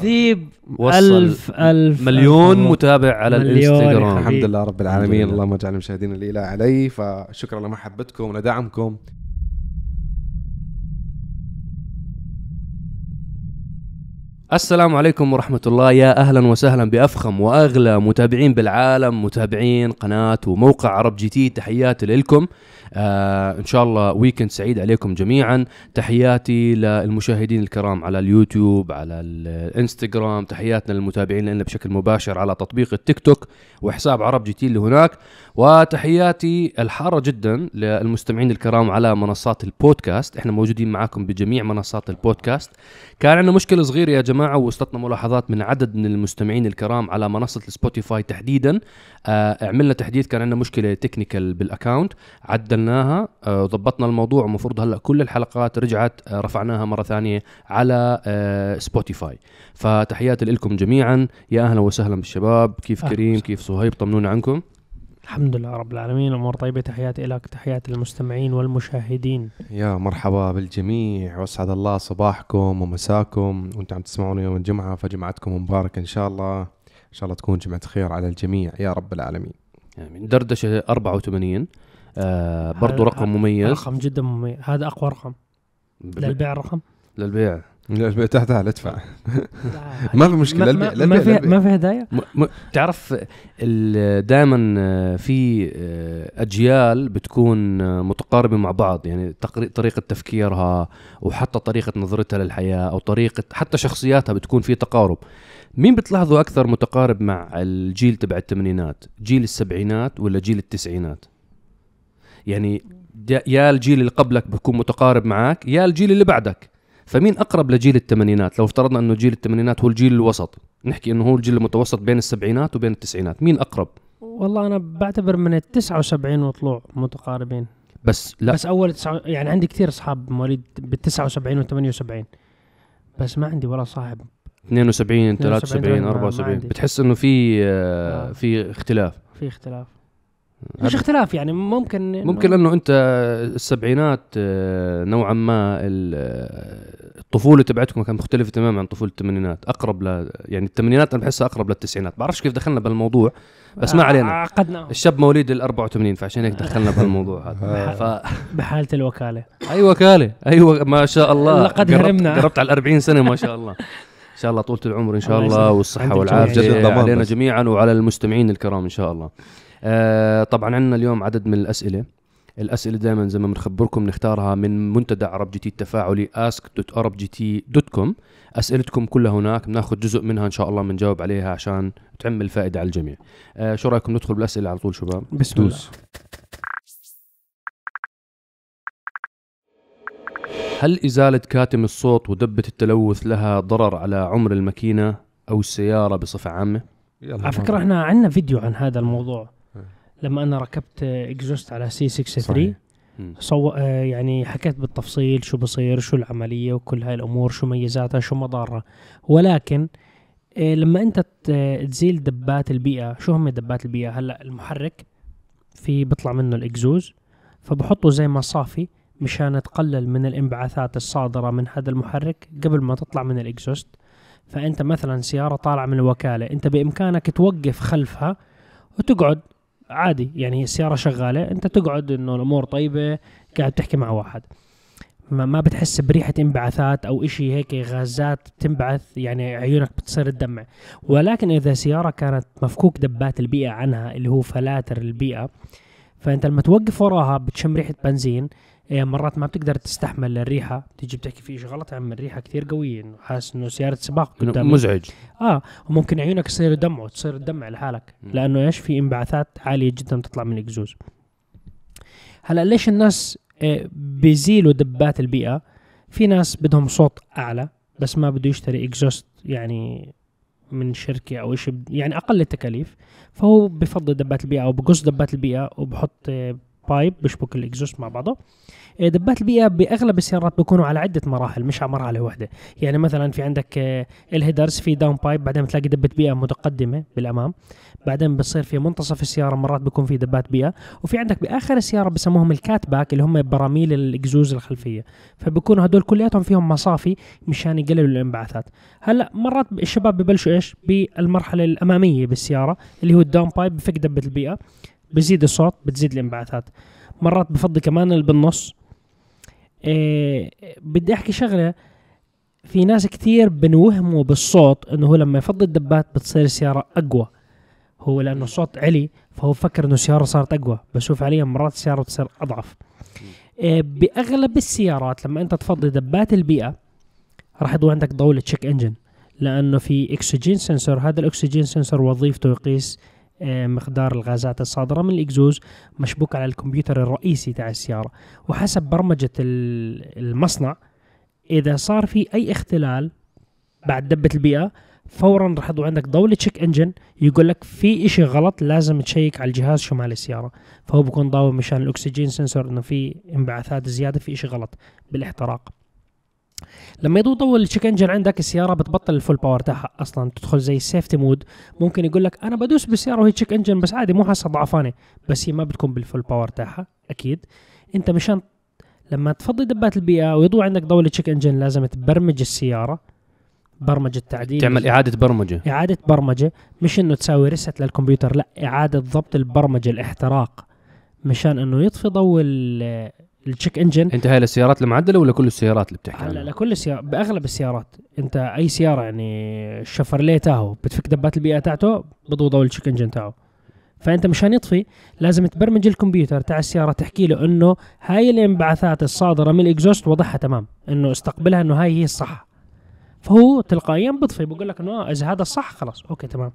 ذيب وصل ألف ألف مليون ألف. متابع على الإنستغرام. الحمد لله رب العالمين. لله. اللهم اجعل المشاهدين الاله علي فشكرا لمحبتكم ولدعمكم السلام عليكم ورحمة الله. يا أهلا وسهلا بأفخم وأغلى متابعين بالعالم متابعين قناة وموقع عرب جي تي. تحياتي لكم. آه إن شاء الله weekend سعيد عليكم جميعا. تحياتي للمشاهدين الكرام على اليوتيوب على الإنستغرام. تحياتنا للمتابعين لنا بشكل مباشر على تطبيق التيك توك وحساب عرب جي تي اللي هناك. وتحياتي الحارة جدا للمستمعين الكرام على منصات البودكاست. إحنا موجودين معاكم بجميع منصات البودكاست. كان عندنا مشكلة صغيرة يا جماعة. ووصلتنا ملاحظات من عدد من المستمعين الكرام على منصة السبوتيفاي تحديدا. آه عملنا تحديث كان عندنا مشكلة technical بال account عدلناها آه ضبطنا الموضوع ومفروض هلأ كل الحلقات رجعت آه رفعناها مرة ثانية على آه سبوتيفاي. فتحياتي لكم جميعا. يا أهلا وسهلا بالشباب. كيف كريم. كيف صهيب؟ طمنونا عنكم. الحمد لله رب العالمين. أمور طيبة. تحياتي لك تحياتي للمستمعين والمشاهدين. يا مرحبا بالجميع. وأسعد الله صباحكم ومساكم. وأنتم عم تسمعونا يوم الجمعة فجمعتكم مباركة إن شاء الله. إن شاء الله تكون جمعة خير على الجميع. يا رب العالمين. يعني دردشة 84 آه برضو رقم مميز. رقم جدا مميز. هذا أقوى رقم للبيع الرقم. للبيع. تحتها لا ادفع ما في مشكلة. ما, ما, ما في ما في هدايا؟ م- م- تعرف دائما في آه، أجيال بتكون آه، متقاربة مع بعض. يعني تقري- طريقة تفكيرها وحتى طريقة نظرتها للحياة أو طريقة حتى شخصياتها بتكون في تقارب. مين بتلاحظوا أكثر متقارب مع الجيل تبع الثمانينات؟ جيل السبعينات ولا جيل التسعينات؟ يعني يا- يا الجيل اللي قبلك بيكون متقارب معك يا الجيل اللي بعدك. فمين أقرب لجيل الثمانينات؟ لو افترضنا أنه جيل الثمانينات هو الجيل الوسط نحكي إنه هو الجيل المتوسط بين السبعينات وبين التسعينات مين أقرب؟ والله أنا بعتبر من ال 79 وطلوع متقاربين. بس لا. بس أول تسعة يعني عندي كثير أصحاب مواليد بال 79 و 78 بس ما عندي ولا صاحب. 72 73 73 ما- ما 74 عندي. بتحس إنه في آه آه. في اختلاف. في اختلاف. مش اختلاف يعني ممكن إنه- ممكن لأنه أنت السبعينات آه، نوعا ما آه، الطفولة تبعتكم كانت مختلفة تماما عن طفولة الثمانينات أقرب ل يعني الثمانينات أنا بحسها أقرب للتسعينات. بعرفش كيف دخلنا بالموضوع بس ما علينا. عقدنا الشاب مواليد ال 84 فعشان هيك دخلنا بهالموضوع هذا. ف بحالة الوكالة. أي وكالة أيوه ما شاء الله. لقد هرمنا. قربت على ال 40 سنة ما شاء الله. إن شاء الله طولة العمر إن شاء الله جد ضمان علينا بس. جميعا وعلى المستمعين الكرام إن شاء الله. آه طبعا عندنا اليوم عدد من الأسئلة. الأسئلة دائما زي ما بنخبركم نختارها من منتدى عرب جي تي التفاعلي ask.arabgt.com أسئلتكم كلها هناك بناخذ جزء منها إن شاء الله بنجاوب عليها عشان تعمل فائده على الجميع. آه شو رأيكم ندخل بالأسئلة على طول شباب؟ بسم الله. دوس هل إزالة كاتم الصوت ودبة التلوث لها ضرر على عمر الماكينة أو السيارة بصفة عامة؟ على فكرة ما- إحنا عندنا فيديو عن هذا الموضوع. لما أنا ركبت exhaust على C 63 صحيح. مم. صو... آه، يعني حكيت بالتفصيل شو بصير شو العملية وكل هاي الأمور شو ميزاتها شو مضارها ولكن آه، لما أنت تزيل دبات البيئة شو هم دبات البيئة هلأ المحرك في بيطلع منه الإكزوز فبحطوا زي مصافي مشان تقلل من الانبعاثات الصادرة من هذا المحرك قبل ما تطلع من الإكزوست فأنت مثلا سيارة طالعة من الوكالة أنت بإمكانك توقف خلفها وتقعد عادي يعني السيارة شغالة أنت تقعد إنه الأمور طيبة قاعد تحكي مع واحد. ما, ما بتحس بريحة انبعاثات أو إشي هيك غازات بتنبعث يعني عيونك بتصير تدمع. ولكن إذا سيارة كانت مفكوك دبات البيئة عنها اللي هو فلاتر البيئة فأنت لما توقف وراها بتشم ريحة بنزين مرات ما بتقدر تستحمل الريحة تيجي بتحكي في شيء غلط عم الريحة كثير قوية إنه حاسس إنه سيارة سباق إنه قدامي. مزعج. آه وممكن عيونك يصير يدمعوا تصير تدمع لحالك. لأنه إيش في انبعاثات عالية جدا تطلع من الإكزوز. هلأ ليش الناس آه، بيزيلوا دبات البيئة؟ في ناس بدهم صوت أعلى بس ما بده يشتري إكزوست يعني من شركة أو شيء يعني أقل التكاليف. فهو بفضل دبات البيئة أو بقص دبات البيئة وبحط آه، pipe بيشبك ال exhaust مع بعضه. آه، دبات البيئة بأغلب السيارات بيكونوا على عدة مراحل مش على مرحله واحدة. يعني مثلا في عندك آه، ال headers في downpipe بعدين بتلاقي دبة بيئة متقدمة بالأمام. بعدين بصير في منتصف السيارة مرات بيكون في دبات بيئة. وفي عندك بآخر السيارة بسموهم ال cat-back اللي هم براميل الإكزوز الخلفية. فبيكونوا هدول كلياتهم فيهم مصافي مشان يقللوا الانبعاثات. هلأ مرات الشباب ببلشوا إيش؟ بالمرحلة الأمامية بالسيارة اللي هو الداون بايب بفك دبة البيئة. بزيد الصوت بتزيد الانبعاثات. مرات بفضي كمان اللي بالنص. إيه بدي أحكي شغلة. في ناس كثير بنوهموا بالصوت إنه هو لما يفضي الدبات بتصير السياره أقوى. هو لأنه الصوت علي فهو فكر إنه السيارة صارت أقوى. بس هو فعليا مرات السيارة بتصير أضعف. إيه بأغلب السيارات لما أنت تفضي دبات البيئة راح يضوي عندك ضوء check engine. لأنه في oxygen sensor. هذا ال oxygen sensor وظيفته يقيس مقدار الغازات الصادرة من الإكزوز مشبوك على الكمبيوتر الرئيسي تاع السيارة. وحسب برمجة ال- المصنع إذا صار في أي اختلال بعد دبة البيئة فورا راح يضوي عندك ضوء check engine يقول لك في إشي غلط لازم تشيك على الجهاز شمال السيارة. فهو بكون ضاوي مشان ال oxygen sensor إنه في انبعاثات زيادة في إشي غلط بالإحتراق. لما يضوي ضوء ال check engine عندك السيارة بتبطل ال full power تاعها أصلا. تدخل زي ال safety mode ممكن يقول لك أنا بدوس بالسيارة وهي check engine بس عادي مو حاسة ضعفانة. بس هي ما بتكون بال full power تاعها أكيد. أنت مشان لما تفضي دبات البيئة ويضوي عندك ضوء ال check engine لازم تبرمج السيارة. برمجه تعديل تعمل إعادة برمجة. إعادة برمجة. مش إنه تساوي reset للكمبيوتر لا إعادة ضبط البرمجة الاحتراق. مشان إنه يطفي ضوء ال check engine انت هاي السيارات المعدلة ولا كل السيارات اللي بتحكي هلا عنها؟ لكل السيارات بأغلب السيارات. انت أي سيارة يعني الشفرليه تاعه بتفك دبات البيئة تاعته بضوي ضوء ال check engine تاعه. فأنت مشان يطفي لازم تبرمج الكمبيوتر تاع السيارة تحكي له إنه هاي الانبعاثات الصادرة من ال exhaust وضعها تمام إنه استقبلها إنه هاي هي الصح فهو تلقائيا بيطفي بقول لك إنه آه، إذا هذا الصح خلاص okay تمام.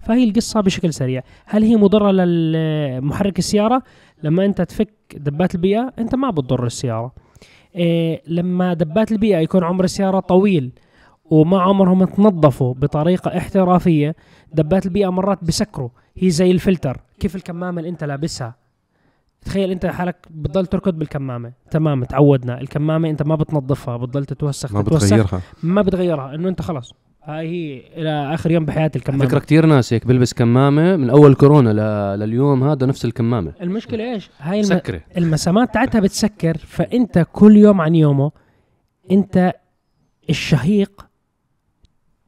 فهي القصة بشكل سريع. هل هي مضرة للمحرك السيارة؟ لما أنت تفك دبات البيئة أنت ما بتضر السيارة. إيه لما دبات البيئة يكون عمر السيارة طويل وما عمرهم تنظفوا بطريقة احترافية دبات البيئة مرات بسكروا. هي زي الفلتر. كيف الكمامة اللي أنت لابسها؟ تخيل أنت حالك بتضل تركض بالكمامة. تمام تعودنا. الكمامة أنت ما بتنظفها بتضل تتوسخ ما تتوسخ. بتغيرها. ما بتغيرها. إنه أنت خلاص. هاي هي إلى آخر يوم بحياه الكمامة. فكرة كثير ناس هيك بيلبس كمامة من أول كورونا ل... لليوم هذا نفس الكمامة. المشكلة إيش؟ هاي الم... مسكره المسامات تاعتها بتسكر فأنت كل يوم عن يومه أنت الشهيق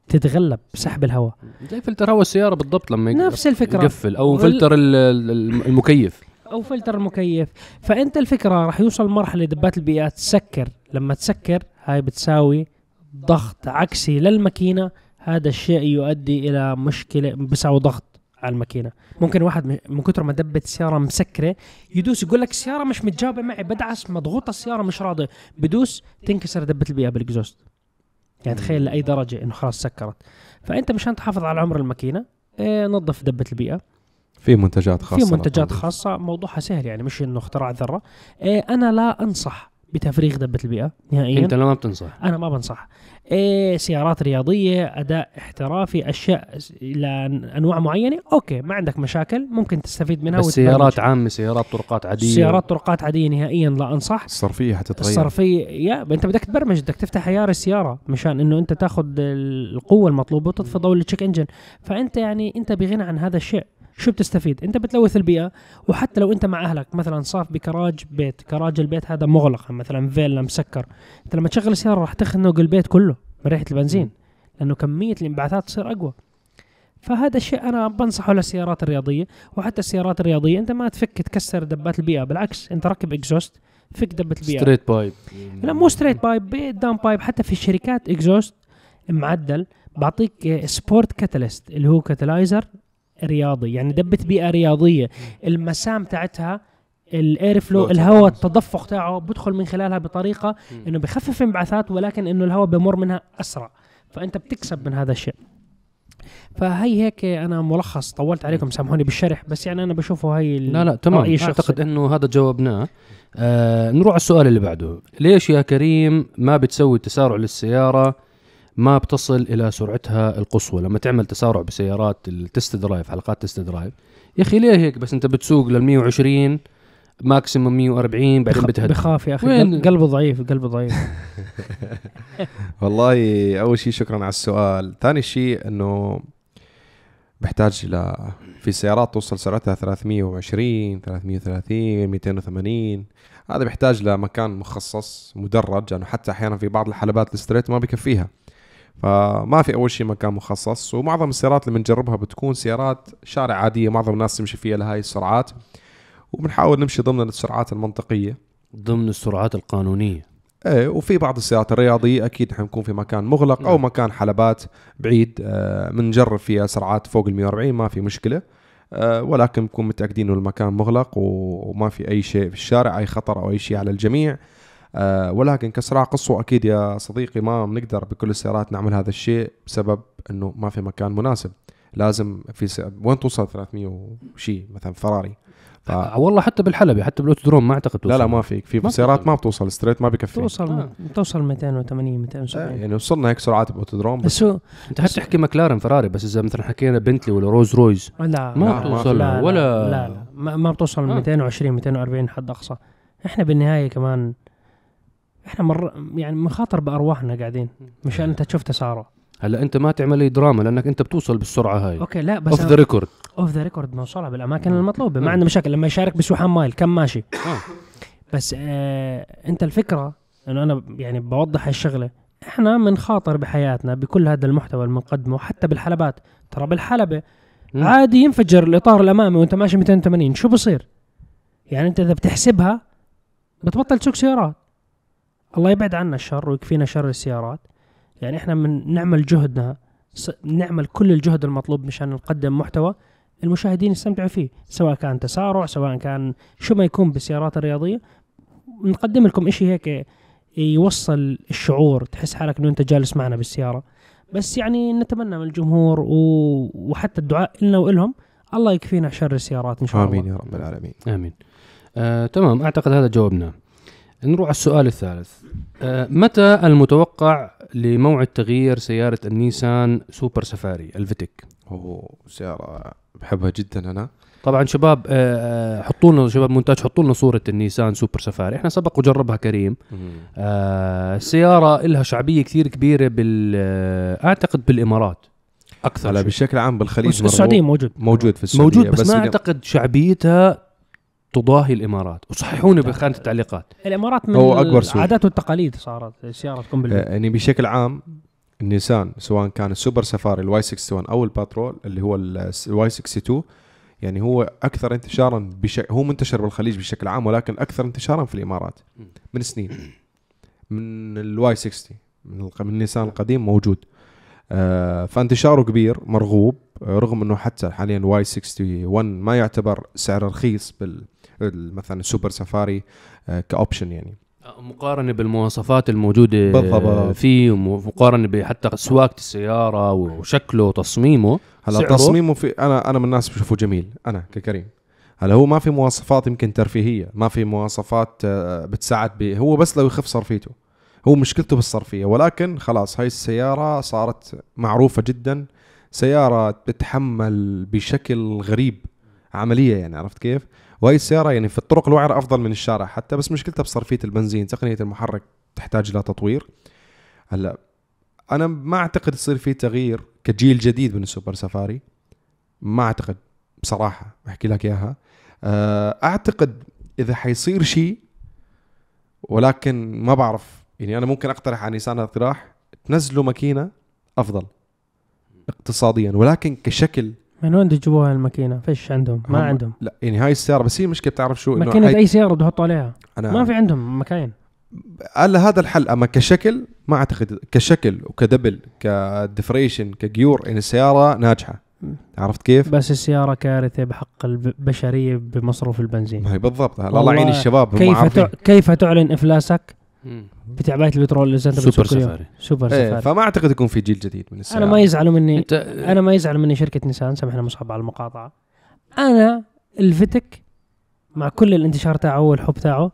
تتغلب بسحب الهواء. زي فلتر هواء السيارة بالضبط لما يق- نفس الفكرة. يقفل أو فلتر ال- ال- المكيف. أو فلتر المكيف. فأنت الفكرة راح يوصل مرحلة دبات البيئات تسكر. لما تسكر هاي بتساوي ضغط عكسي للماكينة هذا الشيء يؤدي إلى مشكلة بيساوي ضغط على الماكينة. ممكن واحد من كثر ما دبت السياره مسكرة يدوس يقول لك السياره مش متجاوبه معي بدعس مضغوطة السيارة مش راضي بدوس تنكسر دبة البيئة بالإكزوست. يعني تخيل لأي درجة إنه خلاص سكرت. فأنت مشان تحافظ على عمر الماكينة إيه نظف دبة البيئة. في منتجات خاصة في منتجات. خاصة. موضوعها سهل يعني مش إنه اختراع ذرة. إيه أنا لا أنصح بتفريغ دبة البيئة نهائيا. أنت لما بتنصح. أنا ما بنصح. إيه سيارات رياضية أداء احترافي أشياء لانواع معينة. okay ما عندك مشاكل ممكن تستفيد منها بس. سيارات عامة سيارات طرقات عادية. سيارات طرقات عادية نهائيا لا أنصح. الصرفية حتتغير. الصرفية يا أنت بدك تبرمج بدك تفتح عيار السيارة مشان إنه أنت تاخذ القوة المطلوبة وتطفي ضوء ال check engine. فأنت يعني أنت بغنى عن هذا الشيء. شو بتستفيد؟ انت بتلوث البيئة وحتى لو انت مع أهلك مثلا صاف بكراج بيت كراج البيت هذا مغلق مثلا فيلا مسكر انت لما تشغل السيارة راح تخنق البيت كله من ريحة البنزين لأنه كمية الانبعاثات تصير أقوى. فهذا الشيء أنا بنصحه للسيارات الرياضية وحتى السيارات الرياضية أنت ما تفك تكسر دبات البيئة بالعكس أنت ركب exhaust فك دبة البيئة. straight pipe لا مو straight pipe downpipe حتى في الشركات exhaust معدل بعطيك sport catalyst اللي هو catalyzer رياضي يعني دبه بيئة رياضية. المسام تاعتها ال air flow الهواء. التدفق تاعه بدخل من خلالها بطريقة إنه بخفف انبعاثات ولكن إنه الهواء بمر منها أسرع. فأنت بتكسب من هذا الشيء. فهي هيك أنا ملخص طولت عليكم سامحوني بالشرح بس يعني أنا بشوفه هي لا لا تمام. أعتقد إنه هذا جاوبناه آه نروح على السؤال اللي بعده. ليش يا كريم ما بتسوي تسارع للسيارة ما بتصل إلى سرعتها القصوى. لما تعمل تسارع بسيارات ال test drive حلقات test drive. يا أخي ليه هيك؟ بس أنت بتسوق لل 120 maximum 140 بعدين بتهدى. بخاف يا أخي. وين- قلبه ضعيف قلبه ضعيف. والله أول شيء شكرا على السؤال. ثاني شيء إنه بحتاج ل في سيارات توصل سرعتها 320 330 280 هذا بيحتاج لمكان مخصص مدرج لأنه حتى أحيانا في بعض الحلبات ال straight ما بكفيها فما في أول شيء مكان مخصص ومعظم السيارات اللي بنجربها بتكون سيارات شارع عادية معظم الناس تمشي فيها لهاي السرعات وبنحاول نمشي ضمن السرعات المنطقية. ضمن السرعات القانونية. إيه وفي بعض السيارات الرياضية أكيد نحن نكون في مكان مغلق أو نعم. مكان حلبات بعيد. آه، بنجرب فيها سرعات فوق ال 140 ما في مشكلة. آه، ولكن نكون متأكدين إنه المكان مغلق وما في أي شيء في الشارع أي خطر أو أي شيء على الجميع. آه، ولكن كسرعه قصوى أكيد يا صديقي ما بنقدر بكل السيارات نعمل هذا الشيء بسبب إنه ما في مكان مناسب لازم في س... وين توصل 300 وشيء مثلا فراري ف... آه والله حتى بالحلبة حتى بال autodrome ما أعتقد لا لا توصل. ما فيك في ما سيارات. ما بتوصل straight ما بكفي توصل آه. توصل 280 آه، 270 يعني وصلنا هيك سرعات ب autodrome بس بس هو أنت حتحكي مكلارن فراري بس إذا مثلا حكينا بنتلي ولا رولز رويس لا ما لا، بتوصل لا ولا لا لا ما, ما بتوصل آه. 220 240 حد أقصى إحنا بالنهاية كمان إحنا مر يعني مخاطر بأرواحنا قاعدين مشان أنت تشوف تسارع هلا أنت ما تعمل لي دراما لأنك أنت بتوصل بالسرعة هاي. okay لا بس off the record off the record نوصلها بالأماكن. المطلوبة ما. عندنا مشاكل. لما يشارك بسويحان mile كم ماشي؟ آه. بس آه أنت الفكرة إنه أنا يعني بوضح هالشغلة. إحنا بنخاطر بحياتنا بكل هذا المحتوى اللي بنقدمه حتى بالحلبات. ترى بالحلبة مم. عادي ينفجر الإطار الأمامي وأنت ماشي 280 شو بصير؟ يعني أنت إذا بتحسبها بتبطل تسوق سيارات. الله يبعد عنا الشر ويكفينا شر السيارات. يعني إحنا من نعمل جهدنا نعمل كل الجهد المطلوب مشان نقدم محتوى المشاهدين يستمتعوا فيه سواء كان تسارع سواء كان شو ما يكون بالسيارات الرياضية. نقدم لكم إشي هيك يوصل الشعور تحس حالك إنه أنت جالس معنا بالسيارة. بس يعني نتمنى من الجمهور و... وحتى الدعاء لنا وإلهم الله يكفينا شر السيارات إن شاء الله. آمين يا رب العالمين. آمين. آه، تمام أعتقد هذا جاوبنا نروح على السؤال الثالث. آه، متى المتوقع لموعد تغيير سيارة النيسان سوبر سفاري الفيتك هو سيارة بحبها جدا أنا. طبعا شباب آه، آه، حطوا لنا شباب مونتاج حطوا لنا صورة النيسان سوبر سفاري. إحنا سبق وجربها كريم. السيارة لها شعبية كثير كبيرة بال أعتقد بالإمارات أكثر هلا. بشكل عام بالخليج السعودية موجود. موجود في السعودية موجود بس, ما باليوم- أعتقد شعبيتها تضاهي الإمارات. وصححوني بخانة التعليقات. الإمارات من هو أكبر سوق. العادات والتقاليد صارت تكون بالبيت آه، يعني بشكل عام النيسان سواء كان السوبر سفاري ال Y 61 أو الباترول اللي هو ال Y 62 يعني هو أكثر انتشارا بشكل هو منتشر بالخليج بشكل عام ولكن أكثر انتشارا في الإمارات. من سنين. من ال Y 60 من, الق- من النيسان القديم موجود. فانتشاره كبير مرغوب آه رغم إنه حتى حاليا ال Y 61 ما يعتبر سعر رخيص بال ال- مثلا السوبر سفاري آه ك option يعني مقارنة بالمواصفات الموجودة بالضبط. فيه ومقارنة بحتى سواقة السيارة وشكله وتصميمه هلا سعره؟ تصميمه في أنا أنا من الناس بشوفه جميل أنا ككريم هلا هو ما في مواصفات يمكن ترفيهية ما في مواصفات آه، بتساعد ب هو بس لو يخف صرفيته هو مشكلته بالصرفية. ولكن خلاص هاي السيارة صارت معروفة جدا. سيارة بتتحمل بشكل غريب عمليه يعني عرفت كيف؟ وهي السيارة يعني في الطرق الوعره أفضل من الشارع حتى بس مشكلتها بصرفية البنزين تقنية المحرك تحتاج إلى تطوير. هلأ أنا ما أعتقد يصير في تغيير كجيل جديد من السوبر سفاري ما أعتقد بصراحة بحكي لك إياها. آه، أعتقد إذا حيصير شيء ولكن ما بعرف يعني أنا ممكن أقترح على نيسان اقتراح تنزلوا ماكينة أفضل اقتصاديا ولكن كشكل. من وين تجيبوها الماكينة؟ فيش عندهم ما هم- عندهم. لا يعني هاي السيارة بس هي المشكلة بتعرف شو؟ إنه ماكينة هاي- أي سيارة بده يحطوا عليها. أنا ما في عندهم مكاين. على هذا الحل أما كشكل ما أعتقد. كشكل وك double ك differential ك gear يعني السيارة ناجحة. عرفت كيف؟ بس السيارة كارثة بحق البشرية بمصروف البنزين. ما هي بالضبط. هلا الله يعين الشباب كيف. تع... كيف تعلن إفلاسك؟ مم. بتعبايه البترول اللي انت سوبر؟ سفاري. سوبر إيه سفاري. فما أعتقد يكون في جيل جديد من السيارة أنا ما يزعلوا مني. انت أنا ما يزعلوا مني شركة نيسان سامحنا مصعب على المقاطعة. أنا الفيتك مع كل الانتشار تاعه والحب تاعه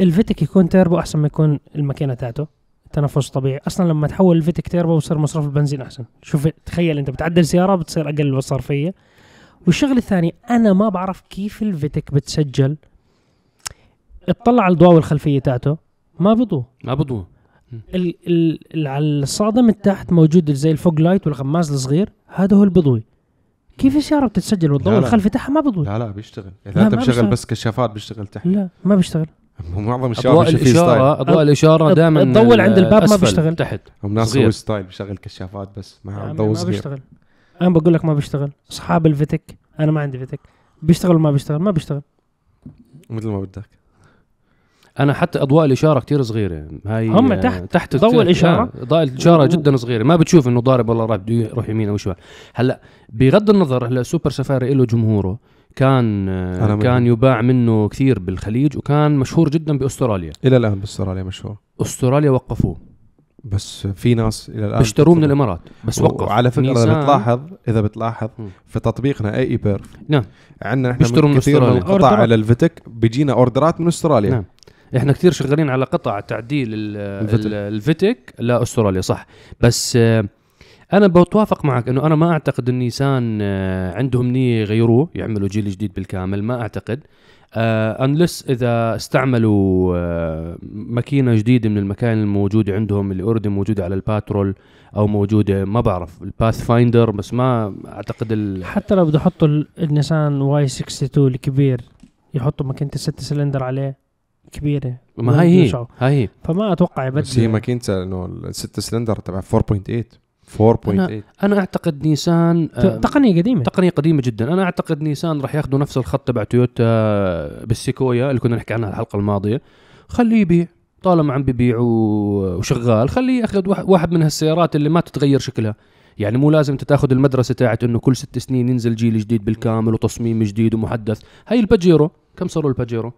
الفيتك يكون تيربو أحسن ما يكون الماكينة تاعته. تنفس طبيعي. أصلا لما تحول الفيتك تيربو بصير مصرف البنزين أحسن. شوف تخيل أنت بتعدل سيارة بتصير أقل صرفيه والشغله الثانية أنا ما بعرف كيف الفيتك بتسجل. اطلع على الضواوي الخلفيه تاعته. ما بضوء ما بضوء ال ال ال على الصدام من تحت موجود زي ال fog light والغماز الصغير هذا هو البضوي. كيف السياره بتتسجل والضوء. الخلفي تاعها ما بضوي. لا لا بيشتغل. لا، اذا أنت ما مشغل. بس كشافات بيشتغل تحت. لا ما بيشتغل. معظم الشباب أضواء الاشاره أضواء الإشارة دائما الضوء عند الباب ما بيشتغل. تحت. هم ناس صغير. هو style بيشغل كشافات بس عمي ضوء ما بيشتغل. أنا بقول لك ما بيشتغل. أصحاب الفيتك أنا ما عندي فيتك. بيشتغل ما بيشتغل ما بيشتغل. مثل ما بدك. أنا حتى أضواء الإشارة كتير صغيرة هاي هم آه، تحت. تحت ضوء الإشارة. آه، اضاءه الإشارة جدا صغيرة ما بتشوف إنه ضارب والله راح بده يروح يمين أو شمال هلأ بغض النظر هلأ سوبر سفاري له جمهوره كان آه،. كان يباع منه كثير بالخليج وكان مشهور جدا بأستراليا إلى الآن بأستراليا مشهور أستراليا وقفوه بس في ناس إلى الآن بيشتروه من. الإمارات بس وقف وعلى فكرة إذا بتلاحظ إذا بتلاحظ. في تطبيقنا اي بيرف نعم. عندنا إحنا بيشتروا من كثير من أوردرات. على الفيتك بيجينا أوردرات من أستراليا نعم. إحنا كثير شغالين على قطع تعديل ال- الفيتك. ال- الفيتك لأستراليا صح. بس آه، أنا بتوافق معك إنه أنا ما أعتقد إن نيسان آه، عندهم نية يغيروه يعملوا جيل جديد بالكامل ما أعتقد. unless إذا استعملوا آه، ماكينة جديدة من المكاين الموجودة عندهم اللي already موجودة على الباترول أو موجودة ما بعرف الباث فايندر بس ما أعتقد ال... حتى لو بده يحطوا ال- النيسان Y 62 الكبير يحطوا ماكينة الست سلندر عليه. كبيرة. ما هي هي. هاي هي فما أتوقع يبدل. بس هي ماكينته إنه الست سلندر تبع 4.8 4.8 أنا أعتقد نيسان آه، تقنية قديمة. تقنية قديمة جدا. أنا أعتقد نيسان راح ياخذوا نفس الخط تبع تويوتا بالسيكويا اللي كنا نحكي عنها الحلقة الماضية. خليه يبيع. طالما عم ببيع وشغال خليه ياخذ واحد- من هالسيارات اللي ما تتغير شكلها. يعني مو لازم انت تاخذ المدرسة تاعت إنه كل ست سنين ينزل جيل جديد بالكامل وتصميم جديد ومحدث. هي الباجيرو. كم صاروا الباجيرو؟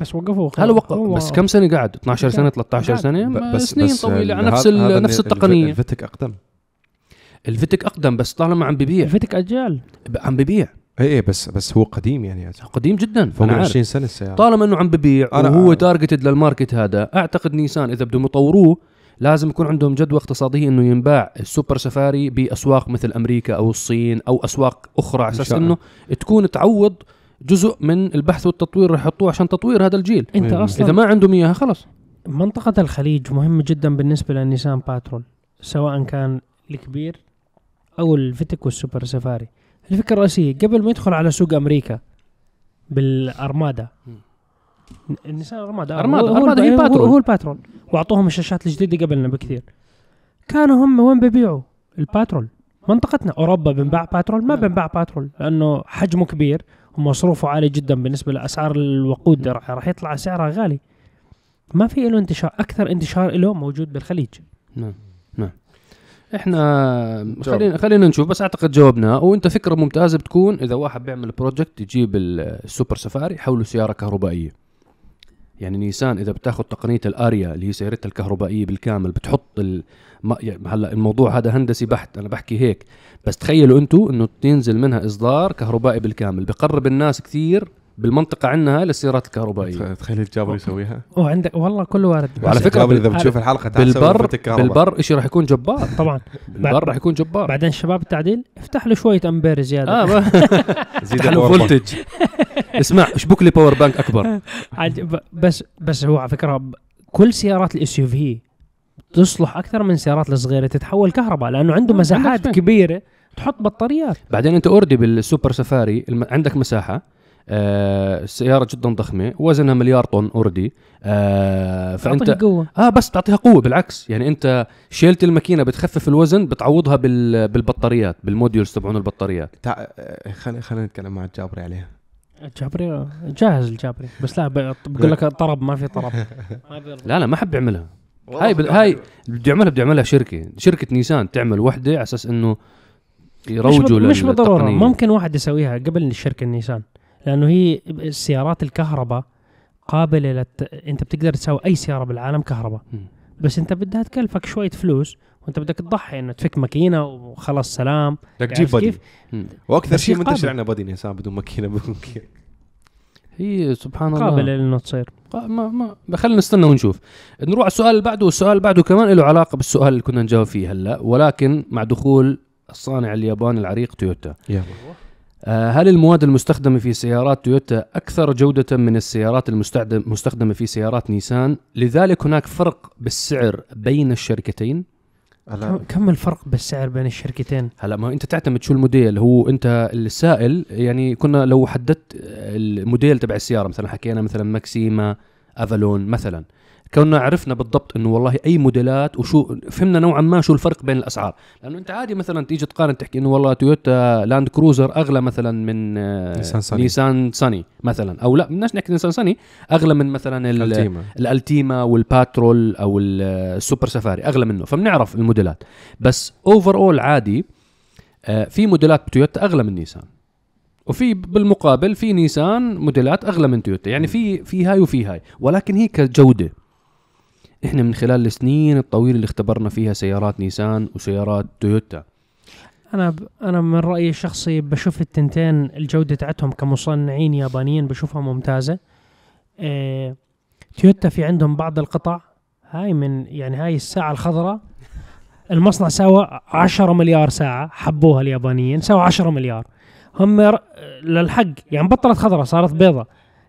بس وقفوه هلا وقف هو- بس كم سنة قعد 12 سنة 13 قعد. سنة؟ بس سنين بس طويلة. على ال- نفس هذا- ال- هذا نفس التقنية. الفيتك أقدم. الفيتك أقدم بس طالما عم ببيع. الفيتك اجيال عم ببيع. اي اي بس بس هو قديم يعني. قديم جدا فوق أنا عارف. 20 سنة السيارة. طالما إنه عم ببيع أنا- وهو targeted لل market هذا أعتقد نيسان إذا بدهم يطوروه لازم يكون عندهم جدوى اقتصادية إنه ينباع السوبر سفاري بأسواق مثل أمريكا أو الصين أو أسواق أخرى على أساس إنه تكون تعوض جزء من البحث والتطوير رح يحطوه عشان تطوير هذا الجيل. أنت مم. أصلا إذا ما عندهم اياها خلص منطقة الخليج مهمة جدا بالنسبة للنيسان باترول سواء كان الكبير أو الفيتك والسوبر سفاري. الفكرة الرئيسية قبل ما يدخل على سوق أمريكا بالأرمادا النيسان هو- هو أرمادا هي باترول. هو الباترول. وأعطوهم الشاشات الجديدة قبلنا بكثير. كانوا هم وين بيبيعوا؟ الباترول. منطقتنا أوروبا بنباع باترول ما بنباع باترول لأنه حجمه كبير. ومصروفه عالي جدا بالنسبة لأسعار الوقود راح راح يطلع سعرها غالي. ما في له انتشار أكثر انتشار له موجود بالخليج. نعم نعم. إحنا خلينا خلينا نشوف بس أعتقد جاوبنا وأنت فكرة ممتازة بتكون إذا واحد بيعمل project يجيب السوبر سفاري يحوله سيارة كهربائية. يعني نيسان إذا بتاخذ تقنية الآريا اللي هي سيارتها الكهربائية بالكامل بتحط ال... ما يعني هلأ الموضوع هذا هندسي بحت أنا بحكي هيك. بس تخيلوا أنتم إنه تنزل منها إصدار كهربائي بالكامل بقرب الناس كثير بالمنطقة عندنا للسيارات الكهربائية. تخيل الجابر يسويها. وعندك والله كله وارد. وعلى فكرة الجابر إذا بال- بتشوف الحلقة تعال سوي بالبر. بالبر شيء راح يكون جبار. طبعا. بالبر راح يكون جبار. بعدين شباب التعديل افتح له شوية أمبير زيادة. آه زيد افتح اسمع اشبك لي power bank أكبر. بس بس هو على فكرة كل سيارات ال SUV تصلح أكثر من السيارات الصغيرة تتحول كهرباء لأنه عنده مساحات. كبيرة تحط بطاريات. بعدين أنت already بالسوبر سفاري. عندك مساحة آه السياره جدا ضخمة وزنها مليار طن already آه فأنت قوة. آه بس بتعطيها قوة بالعكس. يعني أنت شيلت الماكينة بتخفف الوزن بتعوضها بال... بالبطاريات بال modules تبعون البطاريات. تع- آه، خلينا خلينا نتكلم مع الجابري عليها. الجابري جاهز الجابري. بس لا بقول لك طرب ما في طرب. لا لا ما حب يعملها. هاي بد... هاي بده يعملها. بده يعملها شركة. شركة نيسان تعمل وحدة على أساس إنه مش, يروجوا بض- مش بالضروره. ممكن واحد يسويها قبل الشركة النيسان لأنه هي السيارات الكهرباء قابلة لت... أنت بتقدر تسوي أي سيارة بالعالم كهرباء. بس أنت بدها تكلفك شوية فلوس وانت بدك تضحي انه تفك ماكينة وخلص سلام بدك تجيب بدي كيف؟ مم. وأكثر شيء منتشر قابل. عندنا بدي نيسان بدون ماكينة بدون هي سبحان الله قابلة انه تصير قا- ما ما خلينا نستنى ونشوف نروح على السؤال اللي بعده والسؤال اللي بعده كمان له علاقة بالسؤال اللي كنا نجاوب فيه هلا ولكن مع دخول الصانع الياباني العريق تويوتا يلا آه، هل المواد المستخدمة في سيارات تويوتا أكثر جودة من السيارات المستخدم- المستخدمة في سيارات نيسان؟ لذلك هناك فرق بالسعر بين الشركتين؟ هلا. كم- كم الفرق بالسعر بين الشركتين؟ هلا ما انت تعتمد شو الموديل. هو انت السائل يعني كنا لو حددت الموديل تبع السيارة مثلا حكينا مثلا ماكسيما أفالون مثلا. كنا عرفنا بالضبط إنه والله أي موديلات وشو فهمنا نوعا ما شو الفرق بين الأسعار. لأنه أنت عادي مثلا تيجي تقارن تحكي إنه والله تويوتا لاند كروزر أغلى مثلا من آه، نيسان صني. نيسان صني مثلا. أو لا بدناش نحكي نيسان صني أغلى من مثلا ال- ألتيما. الألتيما والباترول أو ال- السوبر سفاري أغلى منه. فبنعرف الموديلات. بس overall عادي آه، في موديلات تويوتا أغلى من نيسان. وفي بالمقابل في نيسان موديلات أغلى من تويوتا. يعني في في هاي وفي هاي. ولكن هي كجودة. إحنا من خلال السنين الطويلة اللي اختبرنا فيها سيارات نيسان وسيارات تويوتا. أنا ب... أنا من رأيي الشخصي بشوف التنتين الجودة تاعتهم كمصنعين يابانيين بشوفها ممتازة. إيه... تويوتا في عندهم بعض القطع. هاي من يعني هاي الساعة الخضراء. المصنع سوى 10 مليار ساعة حبوها اليابانيين سوى 10 مليار. هم. للحق يعني بطلت خضراء صارت بيضة.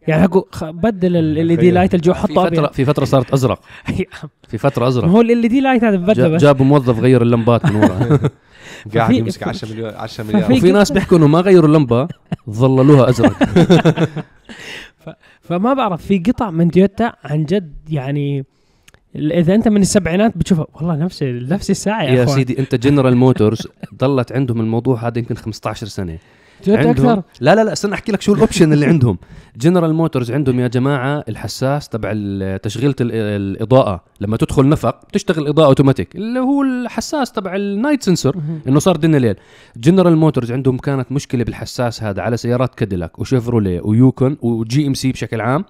يعني خ- بدل ال دي لايت الجو في حطوا فتره في فترة صارت أزرق. في فترة ما ازرق هو ال دي لايت هذا ببدله جا- بس. جابوا موظف غير اللمبات من ورا. قاعد يمسك ف- 10 مليون 10 ففي- مليار. وفي ناس بيحكوا إنه ما غيروا اللمبة ظللوها أزرق. فما بعرف في قطع من تويوتا عن جد يعني إذا أنت من السبعينات بتشوفها والله نفس نفس الساعة يا, يا سيدي أنت جنرال موتورز ضلت عندهم الموضوع هذا يمكن 15 سنة. تويوتا أكثر؟ لا لا لا استنى أحكي لك شو ال option اللي عندهم. جنرال موتورز عندهم يا جماعة الحساس تبع تشغيلة ال- الإضاءة. لما تدخل نفق بتشتغل إضاءة اوتوماتيك اللي هو الحساس تبع ال night sensor إنه صار دنيا ليل جنرال موتورز عندهم كانت مشكلة بالحساس هذا على سيارات كاديلاك وشيفروليه ويوكون وجي ام سي بشكل عام.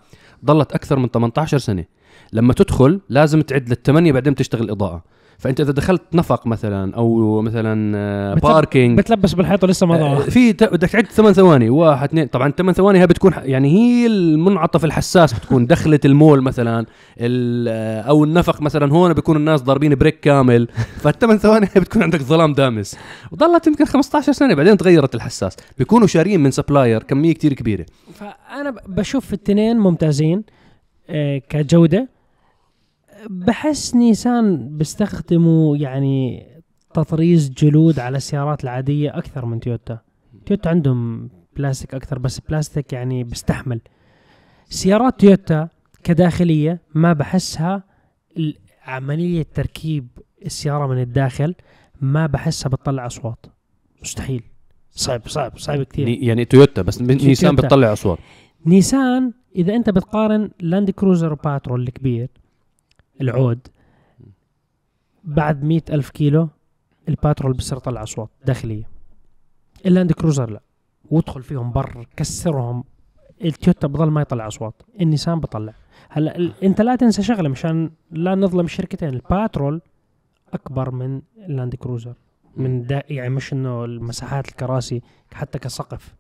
ضلت أكثر من 18 سنة. لما تدخل لازم تعد للثمانية بعدين تشتغل الاضاءه فأنت إذا دخلت نفق مثلا أو مثلا آه، parking بتلبس بالحيط ولسه ما آه، ضاع في بدك تعد ثمان ثواني واحد اثنين. طبعا ثمان ثواني هي بتكون يعني هي المنعطف الحساس بتكون دخلة المول مثلا آه، أو النفق مثلا هون بيكون الناس ضاربين brake كامل. فالثمان ثواني هي بتكون عندك ظلام دامس. وضلت يمكن 15 سنه بعدين تغيرت الحساس. بيكونوا شاريين من supplier كمية كتير كبيرة. فأنا بشوف التنين ممتازين كجودة. بحس نيسان بيستخدموا يعني تطريز جلود على السيارات العادية أكثر من تويوتا. تويوتا عندهم بلاستيك أكثر بس بلاستيك يعني بيستحمل. سيارات تويوتا كداخلية ما بحسها عملية تركيب السيارة من الداخل ما بحسها بتطلع أصوات. مستحيل. صعب صعب صعب كثير. ني- يعني تويوتا بس نيسان. بتطلع أصوات. نيسان إذا أنت بتقارن لاند كروزر باترول الكبير العود. بعد مئة ألف كيلو الباترول بصير يطلع أصوات داخلية. اللاند كروزر لا. وادخل فيهم بر كسرهم. التويوتا بضل ما يطلع أصوات. النيسان بطلع. هلا ال- أنت لا تنسى شغلة مشان لا نظلم الشركتين الباترول أكبر من اللاند كروزر. من دا يعني مش إنه المساحات الكراسي حتى كسقف.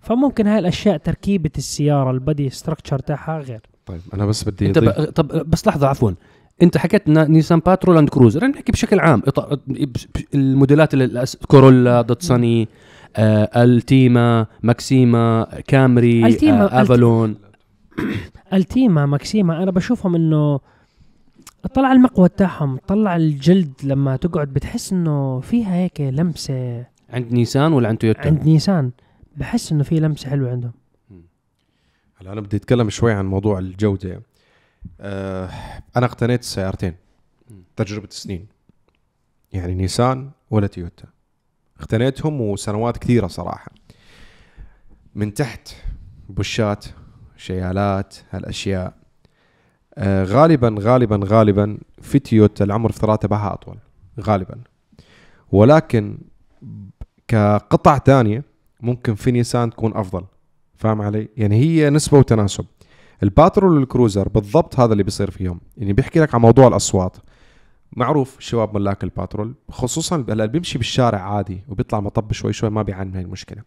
فممكن هاي الأشياء تركيبة السيارة ال body structure تاعها غير. طيب أنا بس بدي أنت ب... طب بس لحظة عفوا. أنت حكيت نا- نيسان باترول اند كروزر أنا بحكي بشكل عام. إط- الموديلات اللي الأس- كورولا دوتساني آه ألتيما ماكسيما كامري التيما- آه أفالون. ألتيما ماكسيما أنا بشوفهم إنه طلع المقوى تاعهم طلع الجلد لما تقعد بتحس إنه فيها هيك لمسة. عند نيسان ولا عند تويوتا؟ عند نيسان. بحس إنه في لمسة حلوة عندهم. هلا أنا بدي أتكلم شوي عن موضوع الجودة. آه أنا اقتنيت السيارتين تجربة سنين. يعني نيسان ولا تويوتا. اقتنيتهم وسنوات كثيرة صراحة. من تحت بوشات شيالات هالأشياء. آه غالبا غالبا غالبا في تويوتا العمر افتراض تبعها أطول. غالبا. ولكن كقطع تانية ممكن في نيسان تكون أفضل. فاهم علي؟ يعني هي نسبة وتناسب. الباترول والكروزر بالضبط هذا اللي بيصير فيهم. يعني بيحكي لك عن موضوع الأصوات. معروف شباب ملاك الباترول خصوصا هلأ بيمشي بالشارع عادي وبيطلع مطب شوي شوي ما بيعاني من هاي المشكلة.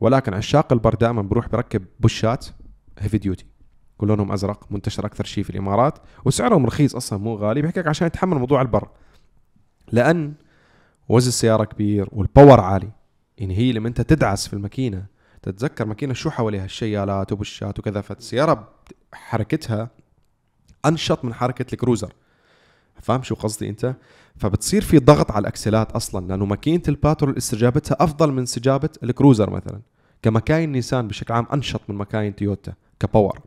ولكن عشاق البر دائما بروح بركب بوشات heavy duty كل لونهم أزرق منتشر أكثر شيء في الإمارات. وسعرهم رخيص أصلا مو غالي. بيحكي لك عشان يتحمل موضوع البر. لأن وزن السيارة كبير وال power عالي. يعني هي لما أنت تدعس في الماكينة تتذكر ماكينة شو حواليها؟ الشيالات وبوشات وكذا. فالسيارة حركتها أنشط من حركة الكروزر. فاهم شو قصدي أنت؟ فبتصير في ضغط على الأكسلات أصلا لأنه ماكينة الباترول استجابتها أفضل من استجابة الكروزر مثلا. كمكاين نيسان بشكل عام أنشط من مكاين تويوتا ك power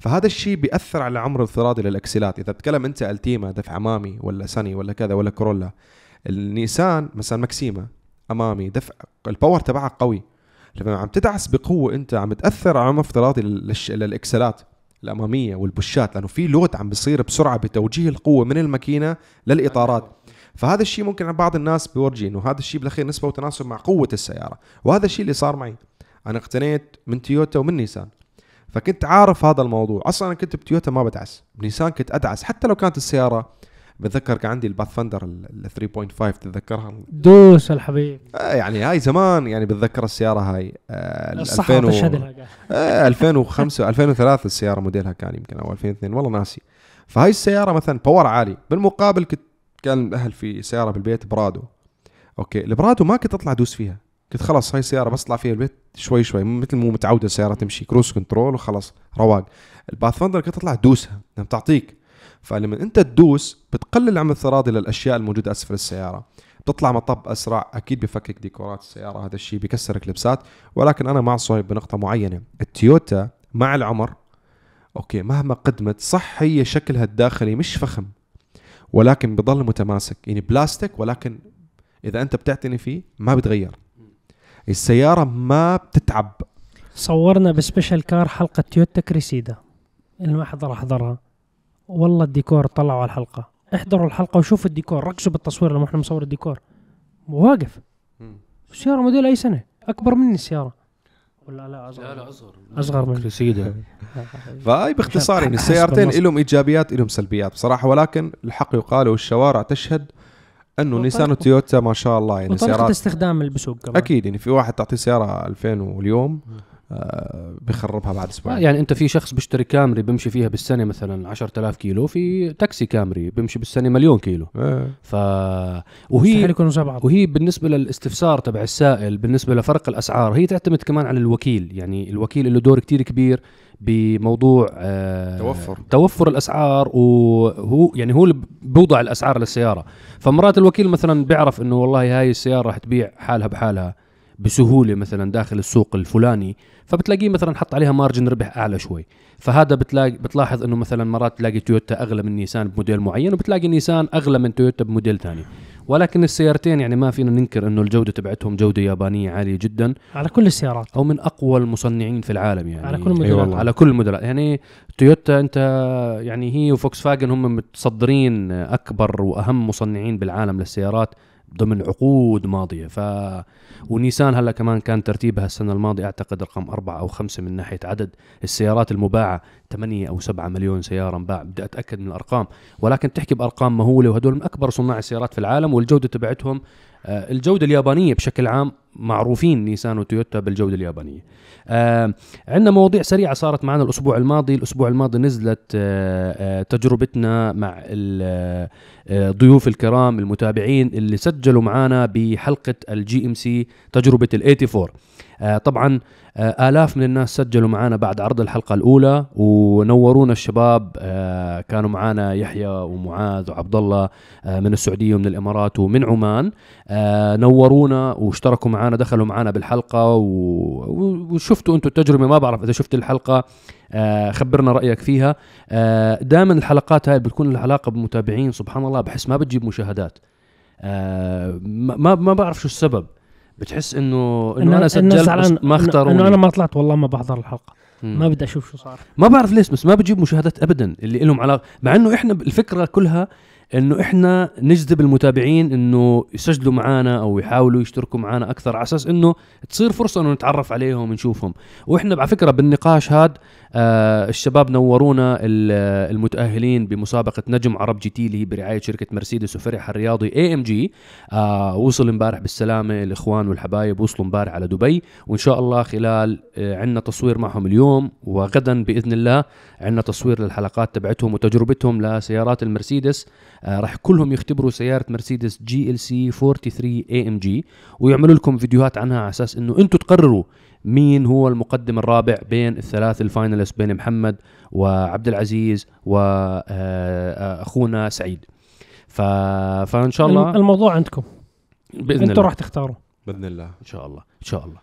فهذا الشيء بيأثر على عمر الافتراضي للأكسلات. إذا بتكلم أنت ألتيما دفع أمامي ولا صني ولا كذا ولا كورولا النيسان مثلا ماكسيما أمامي دفع ال power تبعها قوي. لما عم تدعس بقوة انت عم تأثر على عمر افتراضي للاكسلات الأمامية والبوشات لأنه في load عم بيصير بسرعة بتوجيه القوة من الماكينة للإطارات. فهذا الشيء ممكن عند بعض الناس بيورجي إنه هذا الشيء بالأخير نسبة وتناسب مع قوة السيارة. وهذا الشيء اللي صار معي. أنا اقتنيت من تويوتا ومن نيسان. فكنت عارف هذا الموضوع. أصلا أنا كنت بتويوتا ما بدعس. بنيسان كنت أدعس. حتى لو كانت السيارة بتذكر كان عندي ال Pathfinder ال 3.5 تتذكرها؟ دوس الحبيب. آه يعني هاي زمان يعني بتذكر السيارة هاي. آه ال الصحة 2000 و-. آه 2005 2003 السيارة موديلها كان يمكن أو 2002 والله ناسي. فهاي السيارة مثلا power عالي. بالمقابل كنت كان الأهل في سيارة بالبيت برادو. أوكي البرادو ما كنت أطلع أدوس فيها. كنت خلاص هاي السيارة بس أطلع فيها البيت شوي شوي. مثل مو متعودة السيارة تمشي cruise control وخلاص رواق. ال Pathfinder كنت أطلع أدوسها. لما تعطيك. فلما انت تدوس بتقلل العمر الافتراضي للأشياء الموجودة أسفل السيارة. بتطلع مطب أسرع أكيد بفكك ديكورات السيارة هذا الشيء بكسر كليبسات ولكن أنا مع صهيب بنقطة معينة. التويوتا مع العمر أوكي مهما قدمت صح هي شكلها الداخلي مش فخم ولكن بضل متماسك. يعني بلاستيك ولكن إذا أنت بتعتني فيه ما بتغير. السيارة ما بتتعب. صورنا ب special car حلقة تويوتا كريسيدا. اللي ما حضر حضرها والله الديكور طلعوا على الحلقة. احضروا الحلقة وشوفوا الديكور. ركزوا بالتصوير لما إحنا مصور الديكور. واقف. السيارة موديل أي سنة؟ أكبر مني السيارة. ولا لا أصغر أصغر أصغر من كريسيدا. فهاي باختصار يعني السيارتين. لهم إيجابيات لهم سلبيات بصراحة. ولكن الحق يقال والشوارع تشهد أنه نيسان وتويوتا ما شاء الله يعني سيارات استخدام البسوق كمان. أكيد يعني في واحد تعطيه سيارة 2000 واليوم آه بيخربها بعد أسبوع يعني أنت في شخص بيشتري كامري بيمشي فيها بالسنة مثلا 10000 كيلو في تاكسي كامري بيمشي بالسنة مليون كيلو. آه. ف وهي يكونوا زي بعض وهي بالنسبة للاستفسار تبع السائل بالنسبة لفرق الأسعار هي تعتمد كمان على الوكيل. يعني الوكيل له دور كتير كبير بموضوع آه توفر. توفر الأسعار وهو يعني هو اللي بوضع الأسعار للسيارة. فمرات الوكيل مثلا بيعرف إنه والله هاي السيارة رح تبيع حالها بحالها بسهولة مثلا داخل السوق الفلاني. فبتلاقيه مثلا حط عليها margin ربح أعلى شوي. فهذا بتلاقي بتلاحظ إنه مثلا مرات تلاقي تويوتا أغلى من نيسان بموديل معين وبتلاقي نيسان أغلى من تويوتا بموديل ثاني. ولكن السيارتين يعني ما فينا ننكر إنه الجودة تبعتهم جودة يابانية عالية جدا. على كل السيارات. أو من أقوى المصنعين في العالم يعني. على كل الموديلات. والله. على كل الموديلات يعني تويوتا أنت يعني هي وفوكس فاجن هم متصدرين أكبر وأهم مصنعين بالعالم للسيارات. ضمن عقود ماضية. ف ونيسان هلا كمان كان ترتيبها السنة الماضية أعتقد رقم أربعة أو خمسة من ناحية عدد السيارات المباعة. 8 أو 7 مليون سيارة انباع بدي أتأكد من الأرقام. ولكن تحكي بأرقام مهولة وهدول من أكبر صناع السيارات في العالم والجودة تبعتهم آه، الجودة اليابانية بشكل عام معروفين نيسان وتويوتا بالجودة اليابانية. آه عندنا مواضيع سريعة صارت معنا الأسبوع الماضي. الأسبوع الماضي نزلت آه آه تجربتنا مع ال- آه ضيوف الكرام المتابعين اللي سجلوا معنا بحلقة ال GMC تجربة ال AT4 آه طبعا آه آلاف من الناس سجلوا معنا بعد عرض الحلقة الأولى ونورونا الشباب. آه كانوا معنا يحيى ومعاذ وعبد الله آه من السعودية ومن الإمارات ومن عمان. آه نورونا واشتركوا معنا دخلوا معنا بالحلقة و... و- وشفتوا أنتم التجربة ما بعرف إذا شفت الحلقة آه خبرنا رأيك فيها. آه دائما الحلقات هاي بتكون لها علاقة بمتابعين سبحان الله بحس ما بتجيب مشاهدات. آه ما ما- بعرف شو السبب. بتحس انه إنه أنا سجلت بس ما انه اختاروني. أنا ما طلعت والله ما بحضر الحلقة. مم. ما بدي أشوف شو صار. ما بعرف ليش بس ما بجيب مشاهدات ابدا اللي لهم علاقة. مع إنه إحنا الفكرة كلها إنه إحنا نجذب المتابعين إنه يسجلوا معنا أو يحاولوا يشتركوا معنا أكثر على أساس إنه تصير فرصة إنه نتعرف عليهم ونشوفهم. وإحنا على فكرة بالنقاش هذا آه الشباب نورونا ال- المتأهلين بمسابقة نجم عرب GT اللي هي برعاية شركة مرسيدس وفرعها الرياضي AMG وصل امبارح بالسلامة الإخوان والحبايب وصلوا امبارح على دبي. وإن شاء الله خلال آه عندنا تصوير معهم اليوم. وغدا بإذن الله عندنا تصوير للحلقات تبعتهم وتجربتهم لسيارات المرسيدس. آه راح كلهم يختبروا سيارة مرسيدس جي إل سي 43 اي ام جي ويعملوا لكم فيديوهات عنها على أساس إنه أنتم تقرروا مين هو المقدم الرابع بين الثلاث ال finalists بين محمد وعبد العزيز واخونا سعيد. ف... فإن شاء الله الموضوع عندكم. بإذن الله. راح تختاروا. بإذن الله. إن شاء الله إن شاء الله.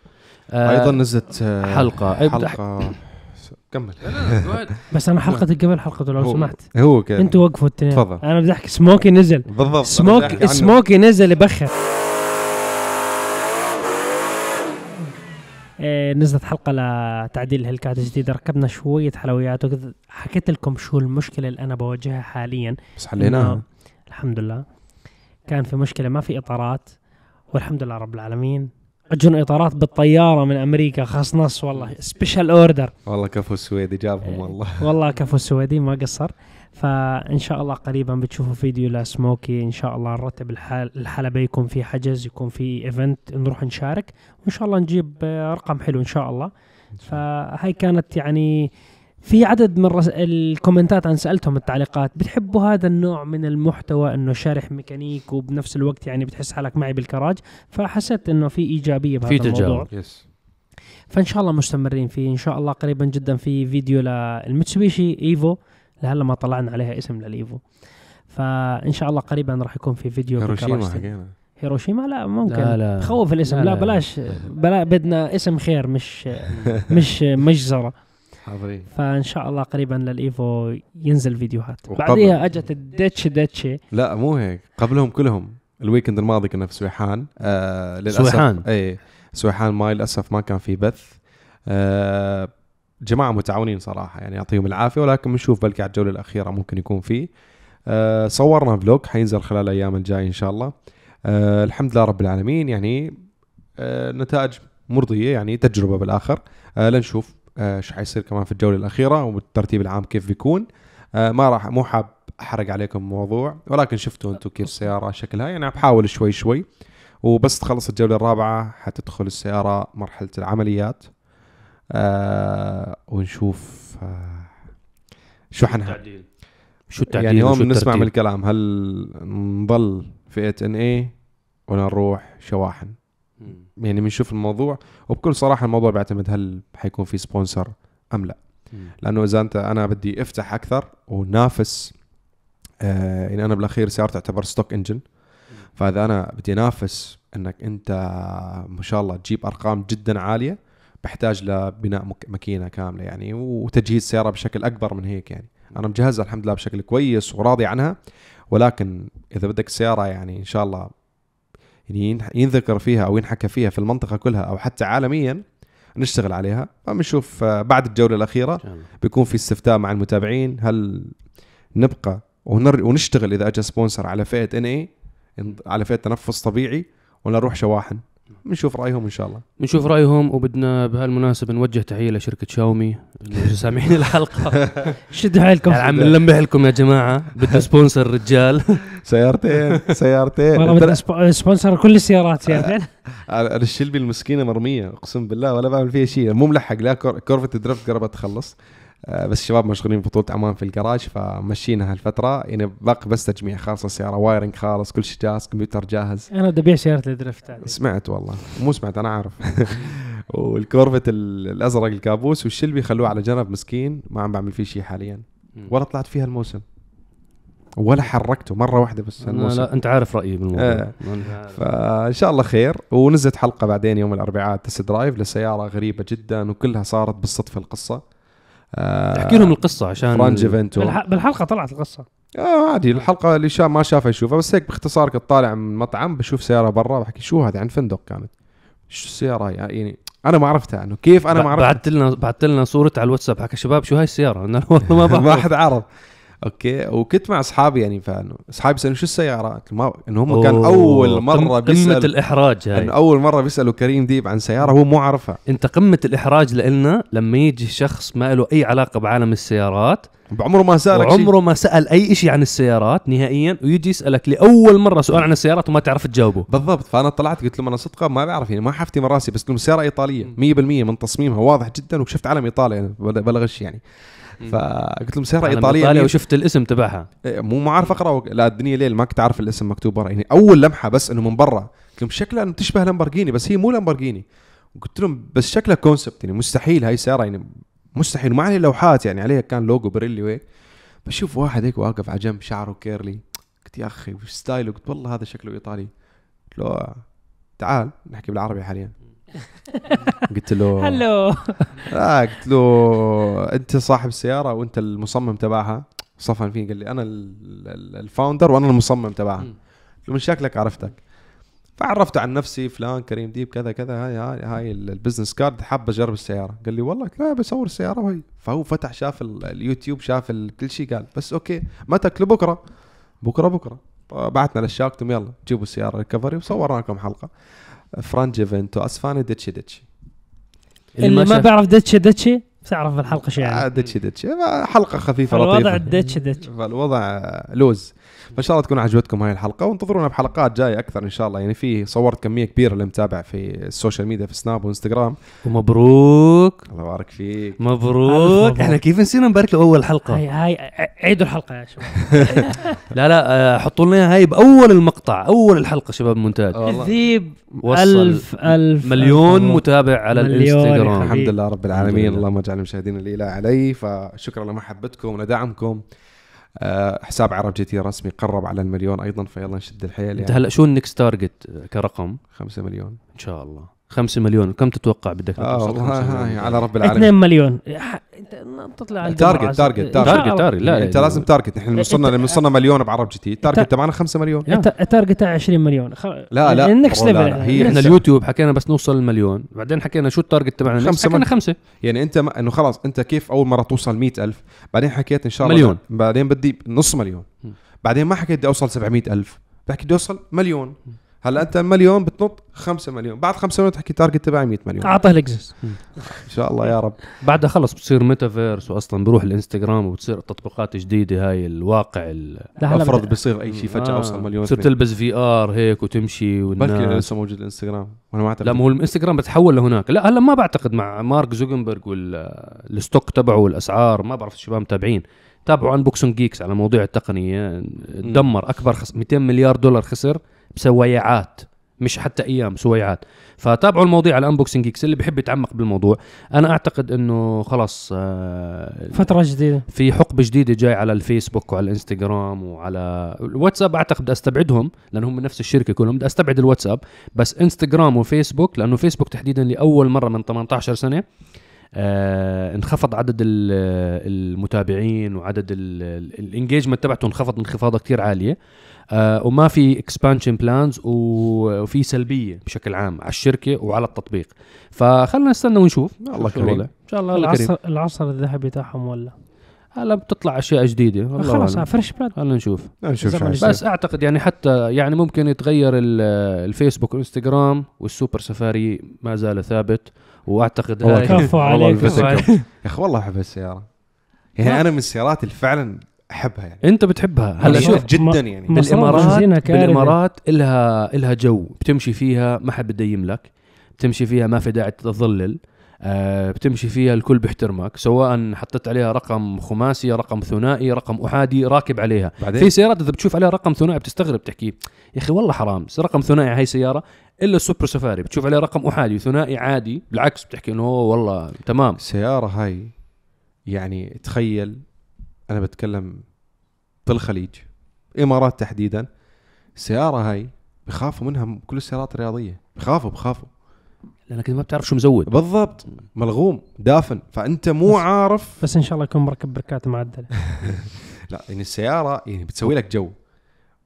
أيضا نزلت آه، حلقة. حلقة. كمل. بس أنا حلقتي قبل حلقته لو سمحت. هو كده أنتوا وقفوا الاثنين تفضل. أنا بدي أحكي سموكي نزل. بالضبط أنا سموك بدي أحكي عنه. سموكي نزل يبخر نزلت حلقة لتعديل ال Hellcat الجديدة. ركبنا شوية حلويات وكذا حكيت لكم شو المشكلة اللي أنا بواجهها حاليا. بس حليناها. الحمد لله. كان في مشكلة ما في إطارات والحمد لله رب العالمين. اجوا إطارات بالطيارة من أمريكا خاص نص والله. special order والله كفو السويدي جابهم والله. والله كفو السويدي ما قصر. فإن شاء الله قريبا بتشوفوا فيديو لسموكي إن شاء الله نرتب الحل الحلبة يكون في حجز يكون في event نروح نشارك. وإن شاء الله نجيب آه، رقم حلو إن شاء الله. فهاي كانت يعني في عدد من رس... الكومنتات أنا سألتهم التعليقات. بتحبوا هذا النوع من المحتوى؟ إنه شارح ميكانيك وبنفس الوقت يعني بتحس حالك معي بالكراج. فحسيت إنه في إيجابية بهذا في الموضوع. yes فإن شاء الله مستمرين فيه. إن شاء الله قريبا جدا في فيديو للمتسوبيشي إيفو. لهلا ما طلعنا عليها اسم للإيفو. فإن شاء الله قريبا راح يكون في فيديو هيروشيما. حقينا هيروشيما؟ لا ممكن. لا لا. خوف الاسم. لا لا, لا. بلاش. بلا بدنا اسم خير مش مش مجزرة. حاضرين. فإن شاء الله قريبا للإيفو ينزل فيديوهات. وقبل- بعديها أجت ال DieciDieci لا مو هيك. قبلهم كلهم. ال weekend الماضي كنا في سويحان. آه للأسف. سويحان. اي سويحان ما للأسف ما كان في بث. آه جماعة متعاونين صراحة يعني يعطيهم العافية ولكن بنشوف بلكي على الجولة الأخيرة ممكن يكون في آه صورنا فلوج حينزل خلال الأيام الجاية إن شاء الله. آه الحمد لله رب العالمين يعني آه نتائج مرضية يعني تجربة بالآخر. آه لنشوف آه، إيش حيصير كمان في الجولة الأخيرة والترتيب العام كيف بيكون. آه ما راح مو حاب أحرق عليكم الموضوع ولكن شفتوا أنتم كيف السيارة شكلها. يعني بحاول شوي شوي وبس تخلص الجولة الرابعة حتدخل السيارة مرحلة العمليات. آه ونشوف آه شو حنها شو التعديل يعني اليوم نسمع؟ من الكلام هل نضل فئه NA ولا نروح شواحن مم. يعني بنشوف الموضوع وبكل صراحة الموضوع بيعتمد هل حيكون في sponsor أم لا مم. لأنه إذا أنت أنا بدي أفتح أكثر ونافس آه يعني أنا بالأخير سيارتي تعتبر stock engine فإذا أنا بدي أنافس إنك أنت ما شاء الله تجيب أرقام جدا عالية بحتاج لبناء ماكينة كاملة يعني وتجهيز سيارة بشكل أكبر من هيك يعني. أنا مجهزها الحمد لله بشكل كويس وراضي عنها ولكن إذا بدك سيارة يعني إن شاء الله يعني ينذكر فيها أو ينحكى فيها في المنطقة كلها أو حتى عالميا نشتغل عليها. فبنشوف آه، بعد الجولة الأخيرة. بيكون في استفتاء مع المتابعين. هل نبقى ونر ونشتغل إذا اجى سبونسر على فئة إن اي على فئة تنفس طبيعي ولا نروح شواحن؟ بنشوف رأيهم إن شاء الله. بنشوف رأيهم وبدنا بهالمناسبة نوجه تحية لشركة شاومي. اللي سامعين الحلقة. شدوا حيلكم. يعني عم نلمح لكم يا جماعة. بدنا sponsor رجال. سيارتين سيارتين. والله بدنا spo- sponsor كل السيارات سيارتين أنا ال Shelby المسكينة مرمية. أقسم بالله ولا بعمل فيها شيء. مو ملحق لا Cor- Corvette drift قربت تخلص. بس الشباب مشغولين ببطوله عمان في الجراج فمشينا هالفترة. يعني باقي بس تجميع خالص السياره wiring خالص كل شيء جاهز كمبيوتر جاهز. أنا بدي أبيع سيارة ال drift سمعت والله. مو سمعت أنا عارف وال Corvette ال- الأزرق الكابوس وال Shelby خلوه على جنب مسكين ما عم بعمل فيه شيء حاليا. ولا طلعت فيها الموسم. ولا حركته مرة واحدة بس أنا الموسم لا أنت عارف رأيي بالموضوع. آه. فإن شاء الله خير. ونزلت حلقة بعدين يوم الأربعاء test drive لسيارة غريبة جدا وكلها صارت بالصدفة القصة. آه احكي لهم القصة عشان Frangivento. بالح- بالحلقة طلعت القصة. آه عادي الحلقة اللي شاف ما شافها يشوفها بس هيك باختصار كنت طالع من مطعم بشوف سيارة برا بحكي شو هذه عند فندق كانت. شو السيارة؟ يعني أنا ما عرفتها إنه كيف أنا ما عرفتها؟ بعثت لنا بعثت لنا صورة على الواتساب حكى شباب شو هاي السيارة؟ له والله ما ما بعرف حد عرف أوكي؟ وكنت مع أصحابي يعني فإنه أصحابي يسالوا شو السيارة؟ قلت ما إنه هم كان أول مرة قم- قمه الإحراج هاي. إنه أول مرة بيسألوا كريم ديب عن سيارة هو مو عارفها. أنت قمة الإحراج لنا لما يجي شخص ما له أي علاقة بعالم السيارات بعمره ما سألك شيء. وعمره ما سأل أي شيء عن السيارات نهائيا ويجي يسألك لأول مرة سؤال عن السيارات وما تعرف تجاوبه. بالضبط. فأنا طلعت قلت لهم أنا صدقا ما بعرف يعني ما حفتي من رأسي بس لهم سياره إيطالية 100% من تصميمها واضح جدا وشفت علم إيطاليا يعني بلا بلا غش يعني. فقلت لهم سيارة إيطالية إيطاليا مية- وشفت الاسم تبعها. إيه، مو ما عارف أقرأ لا الدنيا ليل ما كنت عارف الاسم مكتوب برا. يعني أول لمحة بس إنه من برا. قلت لهم شكلها إنه تشبه لامبرجيني بس هي مو لامبرجيني قلت لهم بس شكلها concept يعني مستحيل هاي السيارة يعني مستحيل. وما عليه لوحات يعني عليها كان logo Pirelli وهيك. بشوف واحد هيك واقف على جنب شعره curly. قلت يا أخي وش style ه؟ قلت والله هذا شكله إيطالي. قلت له تعال نحكي بالعربي حاليا. قلت له hello. لا قلت له أنت صاحب السياره وأنت المصمم تبعها. صفن فيه قال لي أنا ال- ال- ال founder وأنا المصمم تبعها. قلت له من شكلك عرفتك. فعرفت عن نفسي فلان كريم ديب كذا كذا هاي هاي, هاي ال- البزنس كارد حاب أجرب السيارة. قال لي والله لا بصور السيارة وهي فهو فتح شاف ال- اليوتيوب شاف كل شيء قال بس أوكي متى له بكرة. بكرة بكرة. بعتنا للشاك قلت لهم يلا جيبوا السيارة recovery وصورنا لكم حلقة. Frangivento Asfanè DieciDieci. اللي ما بيعرف DieciDieci بتعرف الحلقة شو آه، يعني. DieciDieci. حلقة خفيفة الوضع لطيفة. DieciDieci فالوضع آه، لوز. فإن شاء الله تكون عجبتكم هاي الحلقة وانتظرونا بحلقات جاية أكثر إن شاء الله. يعني في صورت كمية كبيرة اللي متابع في ال social media في سناب وإنستغرام. ومبروك. الله يبارك فيك. مبروك. إحنا كيف نسينا نبارك له اول حلقة؟ هاي هاي عيدوا الحلقة يا شباب. لا لا آه، حطوا لنا هاي بأول المقطع أول الحلقة شباب مونتاج. الذيب وصل ألف ألف مليون ألف متابع على الإنستغرام. الحمد لله رب العالمين. اللهم اجعل المشاهدين الإله علي فشكرا لمحبتكم ولدعمكم آه، حساب ArabGT رسمي قرب على المليون أيضا فيلا نشد الحيل أنت يعني هلا شو ال next target كرقم؟ 5 مليون. إن شاء الله. 5 مليون. كم تتوقع بدك آه والله 5 مليون؟ هاي على رب 2 العالمين مليون. ح- انت تطلع على target-. target- target. target لا أنت لازم target نحن لما وصلنا لما وصلنا مليون بعرب جي تي. ال target تبعنا 5 مليون. الت- ال target 20 مليون. لا، لا. ال next level هي إحنا. اليوتيوب حكينا بس نوصل المليون. بعدين حكينا شو ال target تبعنا؟ خمسة حكينا مل- خمسة. يعني أنت ما إنه خلاص أنت كيف أول مرة توصل مئة ألف؟ بعدين حكيت إن شاء الله مليون. بعدين بدي نص مليون. بعدين ما حكيت بدي أوصل 700 ألف. بحكي بدي أوصل مليون. هلا أنت المليون بتنط 5 مليون. بعد 5 مليون تحكي target تبعي 100 مليون. اعطه ال access إن شاء الله يا رب. بعدها خلص بتصير ميتافيرس واصلا بروح الإنستغرام وبتصير تطبيقات جديدة هاي الواقع أفرض بصير أي شيء فجأة آه، أوصل مليون بتصير. تلبس VR هيك وتمشي بلكي والناس لسه موجود الإنستغرام. وأنا ما اعتقد لا ما هو الإنستغرام بتحول لهناك. لا هلا ما بعتقد مع مارك زوكنبرج وال stock تبعه والأسعار. ما بعرف الشباب متابعين. تابعوا Unboxing Geeks على مواضيع التقنية. دمر. أكبر خس... 200 مليار دولار خسر. بسويعات مش حتى أيام سويعات فتابعوا المواضيع على Unboxing Geeks اللي بحب يتعمق بالموضوع. أنا أعتقد إنه خلاص آه، فترة جديدة. في حقبة جديدة جاي على الفيسبوك وعلى الإنستغرام وعلى الواتساب. أعتقد بدي أستبعدهم لأنهم من نفس الشركة كلهم. بدي أستبعد الواتساب. بس إنستغرام وفيسبوك لأنه فيسبوك تحديدا لأول مرة من 18 سنة آه انخفض عدد ال- المتابعين وعدد ال engagement تبعته انخفض انخفاضة كثير عالية. آه وما في expansion plans وفي سلبية بشكل عام على الشركة وعلى التطبيق. فخلنا نستنى ونشوف. الله شو كريم. إن شاء الله الله كريم العصر العصر الذهبي تاعهم ولا؟ هلا بتطلع أشياء جديدة والله خلاص. fresh blood خلينا نشوف. نشوف بس أعتقد يعني حتى يعني ممكن يتغير ال- الفيسبوك والإنستغرام والسوبر سفاري ما زال ثابت وأعتقد والله كفو عليك. يا أخي والله أحب السياره يعني أنا من السيارات اللي فعلا أحبها يعني. أنت بتحبها. هلا هلا شوف، جدا يعني. بالامارات. بالإمارات الها إلها جو بتمشي فيها ما حد بده يملك بتمشي فيها ما في داعي تظلل آه بتمشي فيها الكل بيحترمك سواء حطيت عليها رقم خماسي رقم ثنائي رقم أحادي راكب عليها. بعدين؟ في سيارات إذا بتشوف عليها رقم ثنائي بتستغرب تحكي يا أخي والله حرام رقم ثنائي هاي سيارة إلا السوبر سفاري بتشوف عليها رقم أحادي وثنائي عادي بالعكس بتحكي إنه والله تمام. السيارة هاي يعني تخيل أنا بتكلم في الخليج إمارات تحديدا. السيارة هاي بخافوا منها كل السيارات الرياضية. بخافوا بخافوا. لانك ما بتعرف شو مزود. بالضبط. ملغوم دافن. فأنت مو بس- عارف بس إن شاء الله يكون مركب بركات معدله لا يعني السيارة يعني بتسوي لك جو.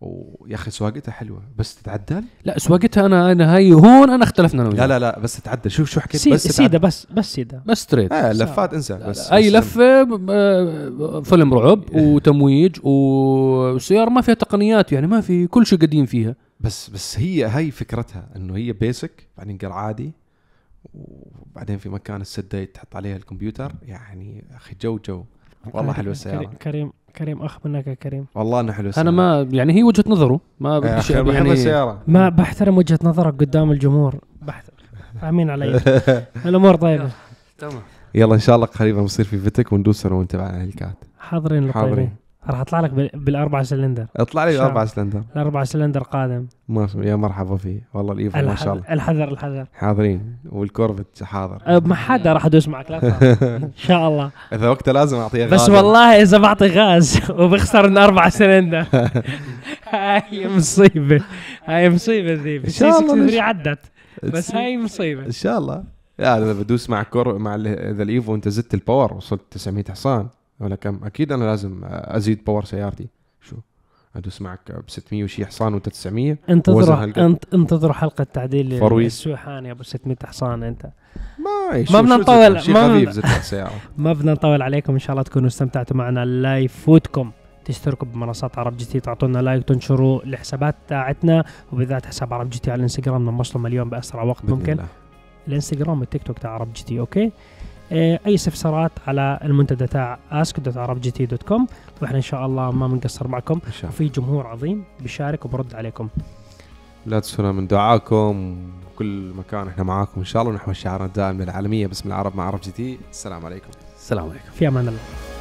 ويا أخي سواقتها حلوة. بس تتعدل؟ لا سواقتها أنا أنا هاي هون أنا اختلفنا أنا لا وياك. لا لا بس تتعدل. شوف شو حكيت؟ بس سيدة بس بس سيدة. بس straight آه لفات انسى بس أي بس- لفة ب- فيلم رعب وتمويج والسياره ما فيها تقنيات يعني ما في كل شيء قديم فيها. بس بس هي هي فكرتها إنه هي basic بعدين قر عادي. وبعدين في مكان السدة تحط عليها الكمبيوتر. يعني أخي جو جو. والله حلوة السيارة. كريم كريم أخ منك يا كريم. والله إنه حلوة السيارة. أنا ما يعني هي وجهة نظره. ما بحب يعني السيارة. ما بحترم وجهة نظرك قدام الجمهور. بحترم. فاهمين علي. الأمور طيبة. تمام. يلا إن شاء الله قريبا بصير في فتك وندوس أنا وأنت على الهلكات حاضرين حاضرين. راح أطلع لك بال- بالأربع سلندر. اطلع لي إن شاء أربع الله. سلندر. الأربع سلندر قادم. ما يا مرحبا فيه. والله الإيفو ما شاء الله. الحذر الحذر. حاضرين. والكورفت حاضر. أه، ما حدا راح ادوس معك لا. إن شاء الله. إذا وقته لازم أعطيه بس غالي. والله إذا بعطي غاز وبخسر من أربع سلندر. هاي مصيبة. هاي مصيبة ذي. إن شاء الله عدت. بس هاي مصيبة. إن شاء الله. يا إذا بدوس مع كور مع إذا الإيفو أنت زدت ال power وصلت 900 حصان. ولا كم؟ أكيد أنا لازم أزيد power سيارتي. شو؟ أدوس معك ب 600 وشي حصان وأنت 900 انتظروا وزن هالقد. انت انتظروا حلقة تعديل يا أبو 600 حصان أنت. ما ما بدنا نطول- ما ما بدنا نطول عليكم. إن شاء الله تكونوا استمتعتوا معنا. لا يفوتكم تشتركوا بمنصات عرب جي تي تعطونا like تنشروا الحسابات تاعتنا. وبالذات حساب عرب جي تي على الإنستغرام. نوصله مليون بأسرع وقت ممكن. الله. الإنستغرام والتيك توك تاع عرب جي تي okay؟ أي استفسارات على المنتدى تاع ask.arabgt.com وإحنا إن شاء الله ما بنقصر معكم. إن شاء الله. وفي جمهور عظيم بيشارك وبرد عليكم. لا تنسونا من دعائكم وكل مكان إحنا معاكم إن شاء الله. ونحو شعارنا الدائم العالميه باسم العرب مع عرب جي تي. السلام عليكم. السلام عليكم. في أمان الله.